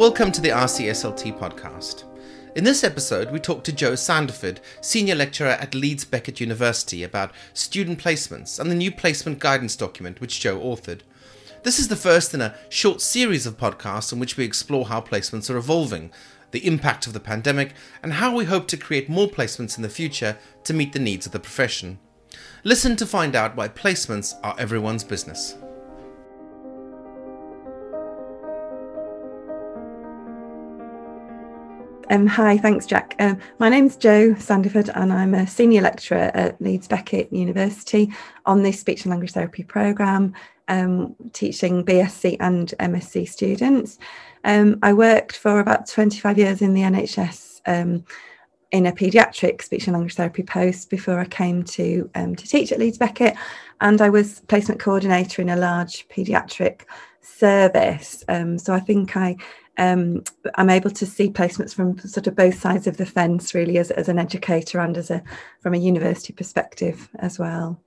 Welcome to the RCSLT podcast. In this episode, we talk to Jo Sandiford, Senior Lecturer at Leeds Beckett University, about student placements and the new placement guidance document which Jo authored. This is the first in a short series of podcasts in which we explore how placements are evolving, the impact of the pandemic, and how we hope to create more placements in the future to meet the needs of the profession. Listen to find out why placements are everyone's business. Um, hi, thanks, Jack. Um, my name's Jo Sandiford, and I'm a senior lecturer at Leeds Beckett University on the speech and language therapy programme, um, teaching BSc and MSc students. Um, I worked for about 25 years in the NHS um, in a paediatric speech and language therapy post before I came to um, to teach at Leeds Beckett, and I was placement coordinator in a large paediatric service. so I think I um, I'm able to see placements from sort of both sides of the fence, really, as, as an educator and as a from a university perspective as well.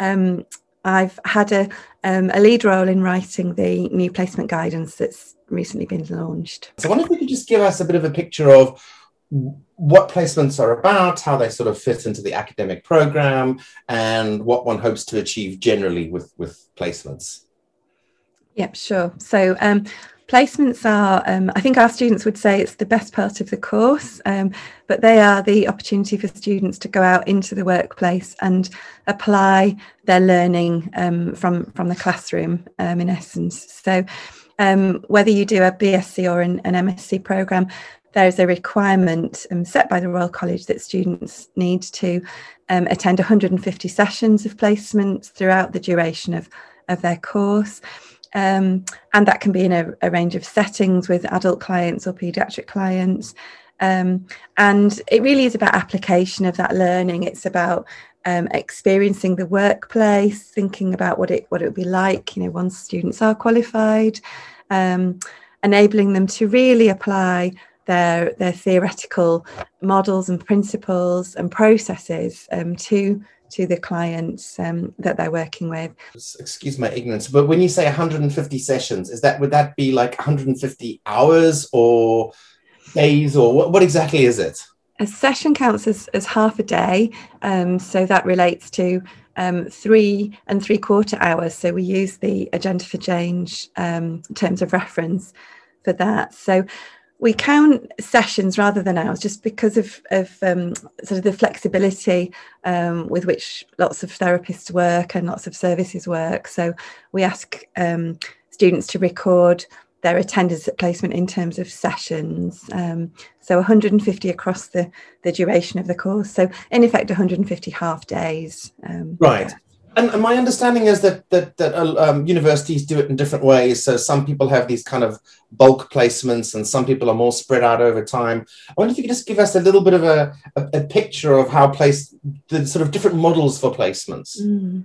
Um, I've had a, um, a lead role in writing the new placement guidance that's recently been launched. So I wonder if you could just give us a bit of a picture of what placements are about, how they sort of fit into the academic program, and what one hopes to achieve generally with, with placements. Yep, sure. So um, Placements are, um, I think our students would say it's the best part of the course, um, but they are the opportunity for students to go out into the workplace and apply their learning um, from, from the classroom, um, in essence. So, um, whether you do a BSc or an, an MSc programme, there is a requirement um, set by the Royal College that students need to attend 150 sessions of placements throughout the duration of, of their course. Um, and that can be in a, a, range of settings with adult clients or pediatric clients. Um, and it really is about application of that learning. It's about um, experiencing the workplace, thinking about what it what it would be like, you know, once students are qualified, um, enabling them to really apply their their theoretical models and principles and processes um, to to the clients um, that they're working with. Excuse my ignorance, but when you say 150 sessions, is that would that be like 150 hours or days, or what, what exactly is it? A session counts as, as half a day, um, so that relates to um, three and three quarter hours. So we use the Agenda for Change um, terms of reference for that. So we count sessions rather than hours just because of, of um, sort of the flexibility um, with which lots of therapists work and lots of services work. So we ask um, students to record their attendance at placement in terms of sessions. Um, so 150 across the, the duration of the course. So in effect, 150 half days. Um, right. And, my understanding is that that, that uh, um, universities do it in different ways. So some people have these kind of bulk placements, and some people are more spread out over time. I wonder if you could just give us a little bit of a, a, a picture of how place the sort of different models for placements. Mm.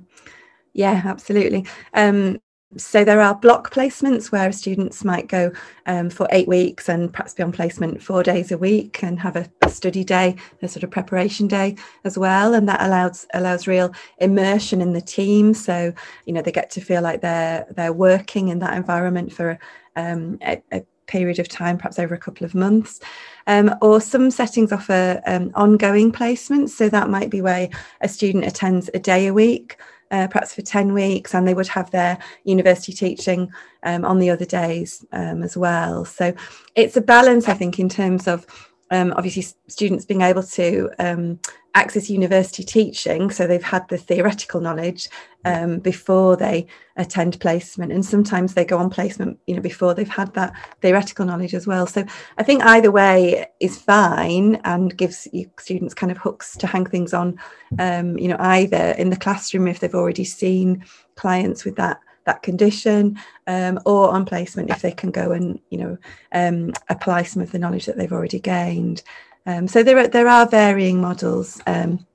Yeah, absolutely. Um, so there are block placements where students might go um, for eight weeks and perhaps be on placement four days a week and have a, study day, a sort of preparation day as well, and that allows allows real immersion in the team. So you know they get to feel like they're they're working in that environment for um, a, a, period of time, perhaps over a couple of months. Um, or some settings offer um, ongoing placements, so that might be where a student attends a day a week uh, perhaps for 10 weeks, and they would have their university teaching um, on the other days um, as well. So it's a balance, I think, in terms of um, obviously students being able to um, access university teaching so they've had the theoretical knowledge um, before they attend placement. And sometimes they go on placement you know before they've had that theoretical knowledge as well. So i think either way is fine and gives students kind of hooks to hang things on um, you know either in the classroom if they've already seen clients with that that condition um, or on placement if they can go and you know um, apply some of the knowledge that they've already gained. Um, so there are there are varying models um,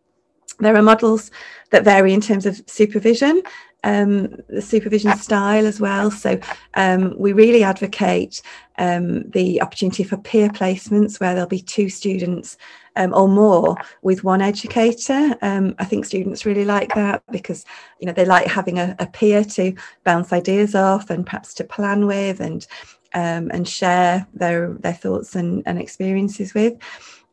there are models that vary in terms of supervision um, the supervision style as well. So um, we really advocate um, the opportunity for peer placements where there'll be two students um, or more with one educator. Um, I think students really like that because you know they like having a, a peer to bounce ideas off and perhaps to plan with and um, and share their their thoughts and, and experiences with.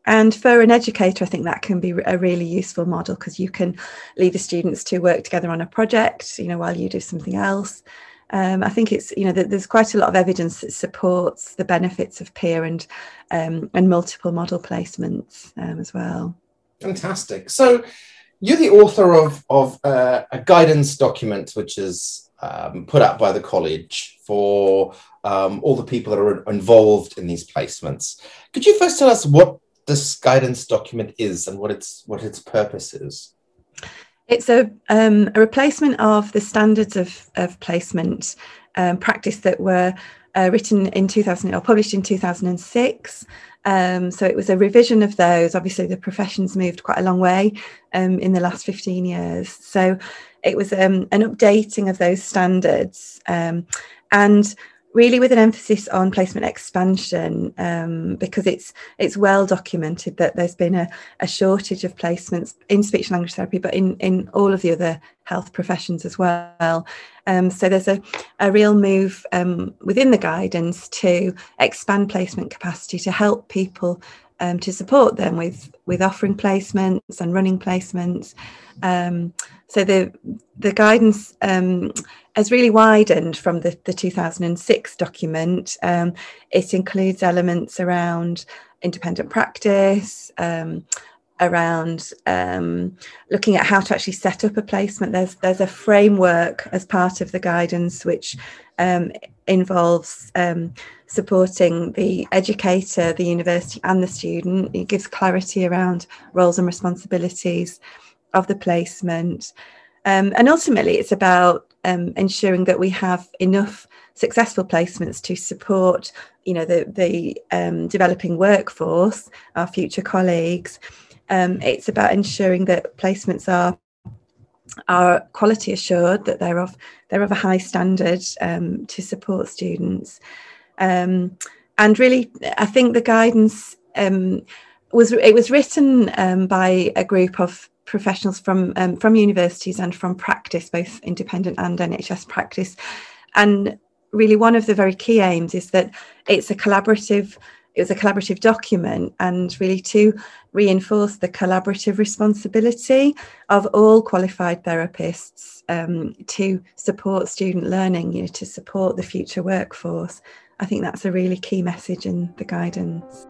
And for an educator, I think that can be a really useful model because you can lead the students to work together on a project, you know, while you do something else. Um, I think it's you know there's quite a lot of evidence that supports the benefits of peer and um, and multiple model placements um, as well. Fantastic. So you're the author of of uh, a guidance document which is um, put out by the college for um, all the people that are involved in these placements. Could you first tell us what this guidance document is and what its what its purpose is? It's a, um, a replacement of the standards of, of placement um, practice that were uh, written in 2000 or published in 2006. Um, so it was a revision of those. Obviously, the profession's moved quite a long way um, in the last 15 years. So it was um, an updating of those standards. Um, and really with an emphasis on placement expansion um, because it's it's well documented that there's been a, a, shortage of placements in speech and language therapy but in in all of the other health professions as well. Um, so there's a, a real move um, within the guidance to expand placement capacity to help people um, to support them with with offering placements and running placements um, so the the guidance um, has really widened from the, the 2006 document. Um, it includes elements around independent practice, um, around um, looking at how to actually set up a placement. There's there's a framework as part of the guidance which um, involves um, supporting the educator, the university, and the student. It gives clarity around roles and responsibilities of the placement. Um, and ultimately, it's about um, ensuring that we have enough successful placements to support, you know, the the um, developing workforce, our future colleagues. Um, it's about ensuring that placements are are quality assured, that they're of they're of a high standard um, to support students. Um, and really, I think the guidance was it was written by a group of professionals from um, from universities and from practice, both independent and NHS practice. And really, one of the very key aims is that it's a collaborative. It was a collaborative document, and really to reinforce the collaborative responsibility of all qualified therapists um, to support student learning, you know, to support the future workforce. I think that's a really key message in the guidance.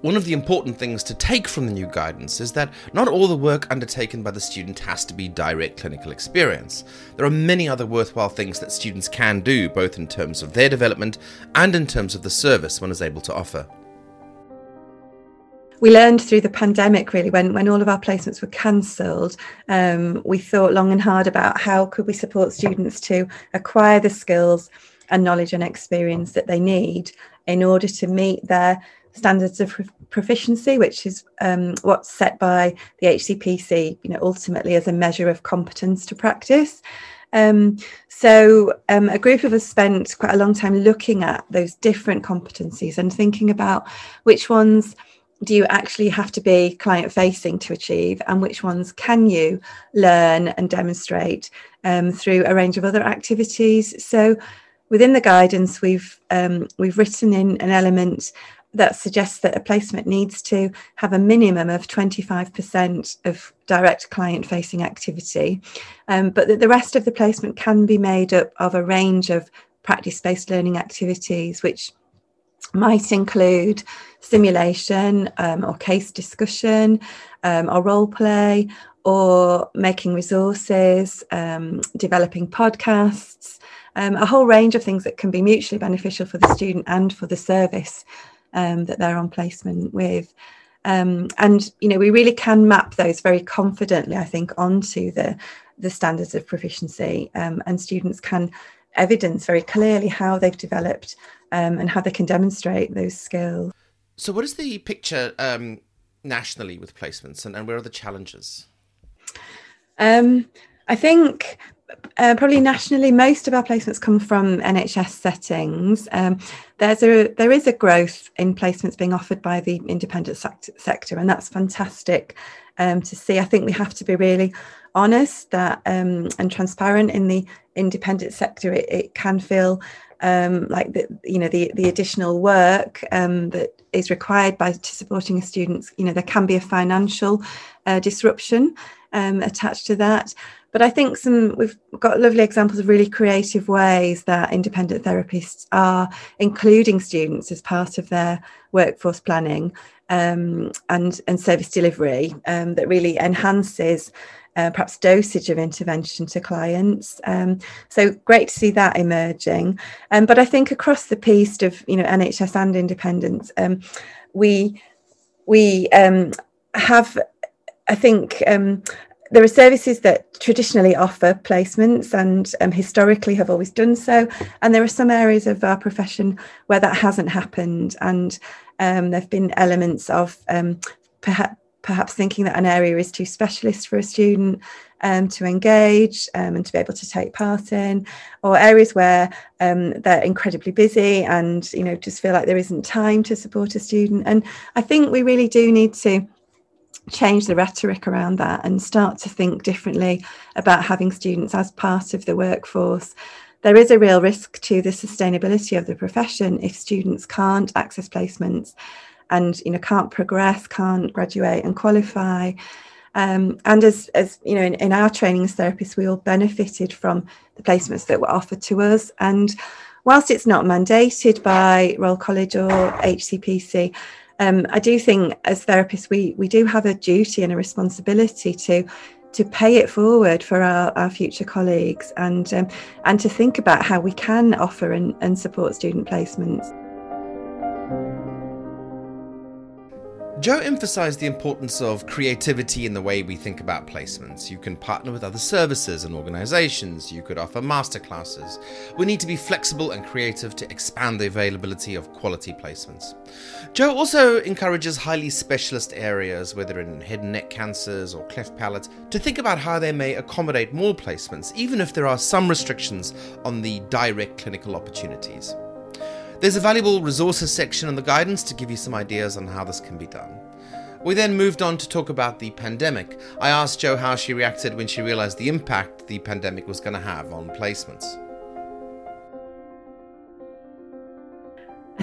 One of the important things to take from the new guidance is that not all the work undertaken by the student has to be direct clinical experience. There are many other worthwhile things that students can do, both in terms of their development and in terms of the service one is able to offer. We learned through the pandemic, really, when, when all of our placements were cancelled, um, we thought long and hard about how could we support students to acquire the skills and knowledge and experience that they need in order to meet their standards of proficiency, which is um, what's set by the HCPC, you know, ultimately as a measure of competence to practice. Um, so um, a group of us spent quite a long time looking at those different competencies and thinking about which ones do you actually have to be client facing to achieve and which ones can you learn and demonstrate um, through a range of other activities so within the guidance we've um, we've written in an element that suggests that a placement needs to have a minimum of 25% of direct client facing activity, um, but that the rest of the placement can be made up of a range of practice based learning activities, which might include simulation um, or case discussion um, or role play or making resources, um, developing podcasts, um, a whole range of things that can be mutually beneficial for the student and for the service um, that they're on placement with. Um, and you know we really can map those very confidently i think onto the the standards of proficiency um, and students can evidence very clearly how they've developed um, and how they can demonstrate those skills so what is the picture um, nationally with placements and, and where are the challenges um, i think uh, probably nationally, most of our placements come from NHS settings. Um, there's a there is a growth in placements being offered by the independent sector, and that's fantastic um, to see. I think we have to be really honest that um, and transparent in the independent sector. It, it can feel um, like the you know the the additional work um, that is required by supporting a student you know there can be a financial uh, disruption um, attached to that but I think some we've got lovely examples of really creative ways that independent therapists are including students as part of their workforce planning um, and and service delivery um, that really enhances uh, perhaps dosage of intervention to clients. Um, so great to see that emerging. Um, but I think across the piece of you know NHS and independence, um, we we um, have I think um, there are services that traditionally offer placements and um, historically have always done so. And there are some areas of our profession where that hasn't happened. And um, there have been elements of um, perhaps perhaps thinking that an area is too specialist for a student um, to engage um, and to be able to take part in, or areas where um, they're incredibly busy and you know just feel like there isn't time to support a student. And I think we really do need to change the rhetoric around that and start to think differently about having students as part of the workforce there is a real risk to the sustainability of the profession if students can't access placements and you know can't progress, can't graduate and qualify. Um, and as, as you know, in, in, our training as therapists, we all benefited from the placements that were offered to us. And whilst it's not mandated by Royal College or HCPC, um, I do think as therapists we we do have a duty and a responsibility to to pay it forward for our, our future colleagues and um, and to think about how we can offer and, and support student placements. Jo emphasized the importance of creativity in the way we think about placements. You can partner with other services and organizations, you could offer masterclasses. We need to be flexible and creative to expand the availability of quality placements. Jo also encourages highly specialist areas, whether in head and neck cancers or cleft palate, to think about how they may accommodate more placements, even if there are some restrictions on the direct clinical opportunities. There's a valuable resources section in the guidance to give you some ideas on how this can be done. We then moved on to talk about the pandemic. I asked Jo how she reacted when she realized the impact the pandemic was going to have on placements.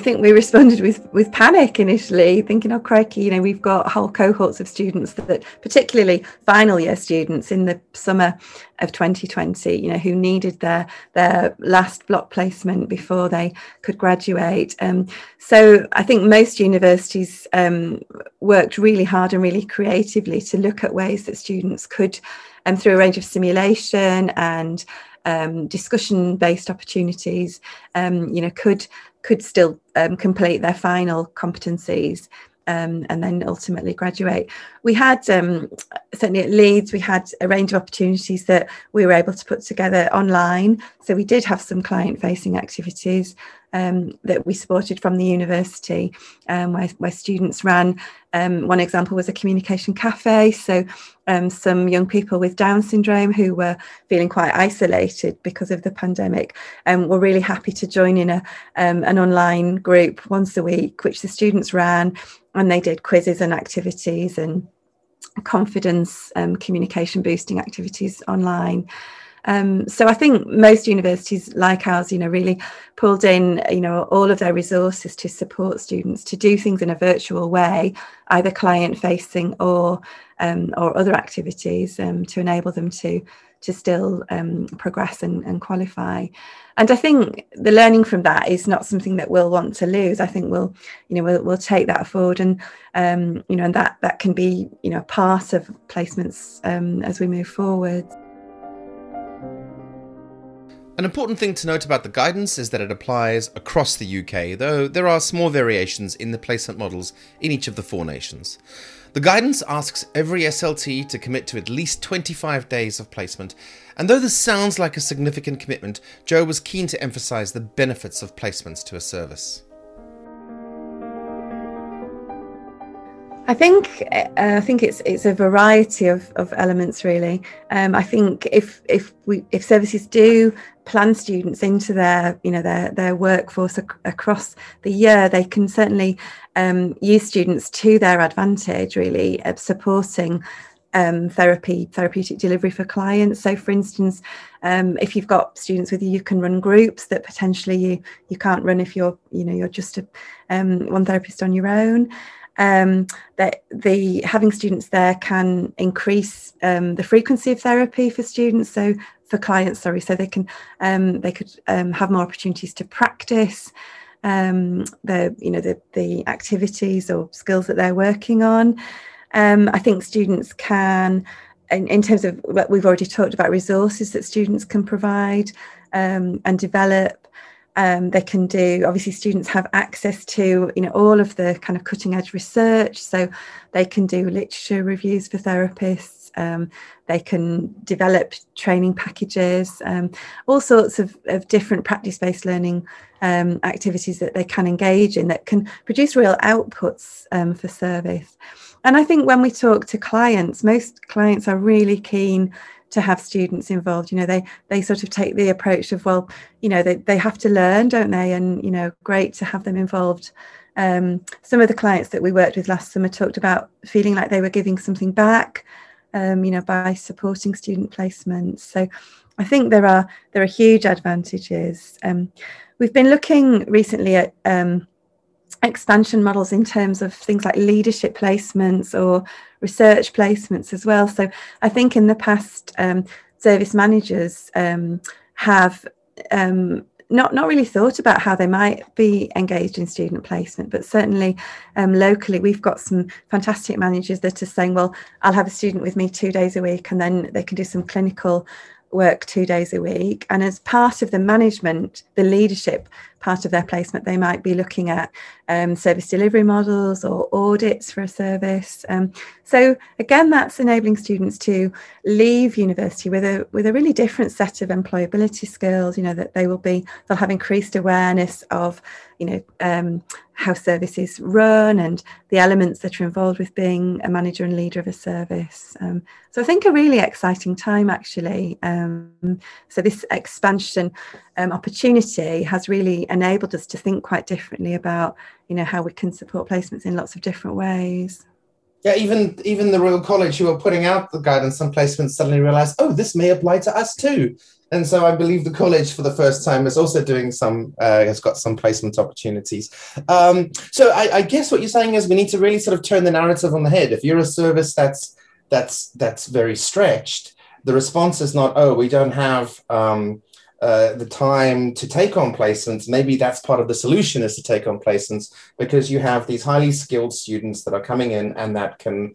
Think we responded with with panic initially, thinking, "Oh crikey, you know, we've got whole cohorts of students that, particularly final year students, in the summer of 2020, you know, who needed their their last block placement before they could graduate. Um, so I think most universities um, worked really hard and really creatively to look at ways that students could, um, through a range of simulation and um, discussion based opportunities um, you know could could still um, complete their final competencies um, and then ultimately graduate. We had um, certainly at Leeds, we had a range of opportunities that we were able to put together online. So we did have some client facing activities um, that we supported from the university, um, where, where, students ran. Um, one example was a communication cafe. So, um, some young people with Down syndrome who were feeling quite isolated because of the pandemic um, were really happy to join in a, um, an online group once a week, which the students ran, and they did quizzes and activities and confidence communication boosting activities online. Um, so I think most universities like ours, you know, really pulled in, you know, all of their resources to support students to do things in a virtual way, either client facing or um, or other activities um, to enable them to to still um, progress and, and, qualify. And I think the learning from that is not something that we'll want to lose. I think we'll, you know, we'll, we'll take that forward, and um, you know, and that that can be, you know, part of placements um, as we move forward. An important thing to note about the guidance is that it applies across the UK, though there are small variations in the placement models in each of the four nations. The guidance asks every SLT to commit to at least 25 days of placement, and though this sounds like a significant commitment, Jo was keen to emphasise the benefits of placements to a service. I think uh, I think it's it's a variety of, of elements really. Um, I think if if we if services do plan students into their you know their their workforce ac- across the year, they can certainly um, use students to their advantage really supporting um, therapy therapeutic delivery for clients. So, for instance, um, if you've got students with you, you can run groups that potentially you you can't run if you're you know you're just a, um, one therapist on your own. Um, that the having students there can increase um, the frequency of therapy for students. So for clients, sorry, so they can um, they could um, have more opportunities to practice um, the you know the the activities or skills that they're working on. Um, I think students can, in, in, terms of what we've already talked about, resources that students can provide um, and develop. Um, they can do obviously students have access to you know all of the kind of cutting edge research. So they can do literature reviews for therapists. Um, they can develop training packages um, all sorts of, of different practice based learning um, activities that they can engage in that can produce real outputs um, for service. And I think when we talk to clients, most clients are really keen to have students involved. You know, they they sort of take the approach of, well, you know, they, they have to learn, don't they? And, you know, great to have them involved. Um, some of the clients that we worked with last summer talked about feeling like they were giving something back, um, you know, by supporting student placements. So I think there are there are huge advantages. Um, we've been looking recently at um, expansion models in terms of things like leadership placements or research placements as well. So I think in the past, um, service managers um, have um, not not really thought about how they might be engaged in student placement, but certainly um, locally we've got some fantastic managers that are saying, well, I'll have a student with me two days a week, and then they can do some clinical work two days a week. And as part of the management, the leadership part of their placement, they might be looking at um, service delivery models or audits for a service. Um, so again, that's enabling students to leave university with a with a really different set of employability skills. You know that they will be they'll have increased awareness of you know um, how services run and the elements that are involved with being a manager and leader of a service. Um, so I think a really exciting time actually. Um, so this expansion um, opportunity has really enabled us to think quite differently about you know how we can support placements in lots of different ways. Yeah, even even the Royal College who are putting out the guidance on placements suddenly realized, oh, this may apply to us too. And so I believe the college for the first time is also doing some, uh, has got some placement opportunities. Um, so I, I, guess what you're saying is we need to really sort of turn the narrative on the head. If you're a service that's that's that's very stretched, the response is not, oh, we don't have um, uh, the time to take on placements, maybe that's part of the solution is to take on placements because you have these highly skilled students that are coming in and that can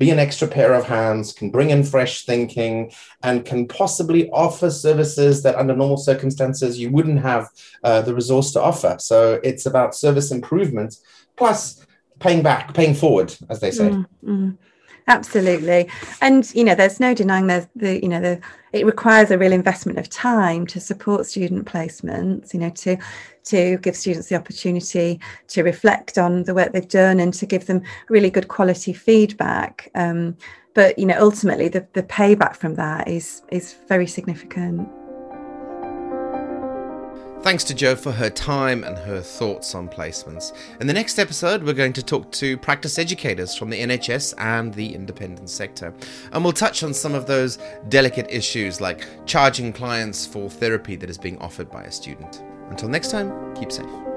be an extra pair of hands, can bring in fresh thinking, and can possibly offer services that under normal circumstances you wouldn't have uh, the resource to offer. So it's about service improvement plus paying back, paying forward, as they say. Mm-hmm absolutely. And you know there's no denying there's the you know the it requires a real investment of time to support student placements you know to to give students the opportunity to reflect on the work they've done and to give them really good quality feedback. Um, but you know ultimately the, the payback from that is is very significant Thanks to Jo for her time and her thoughts on placements. In the next episode, we're going to talk to practice educators from the NHS and the independent sector. And we'll touch on some of those delicate issues like charging clients for therapy that is being offered by a student. Until next time, keep safe.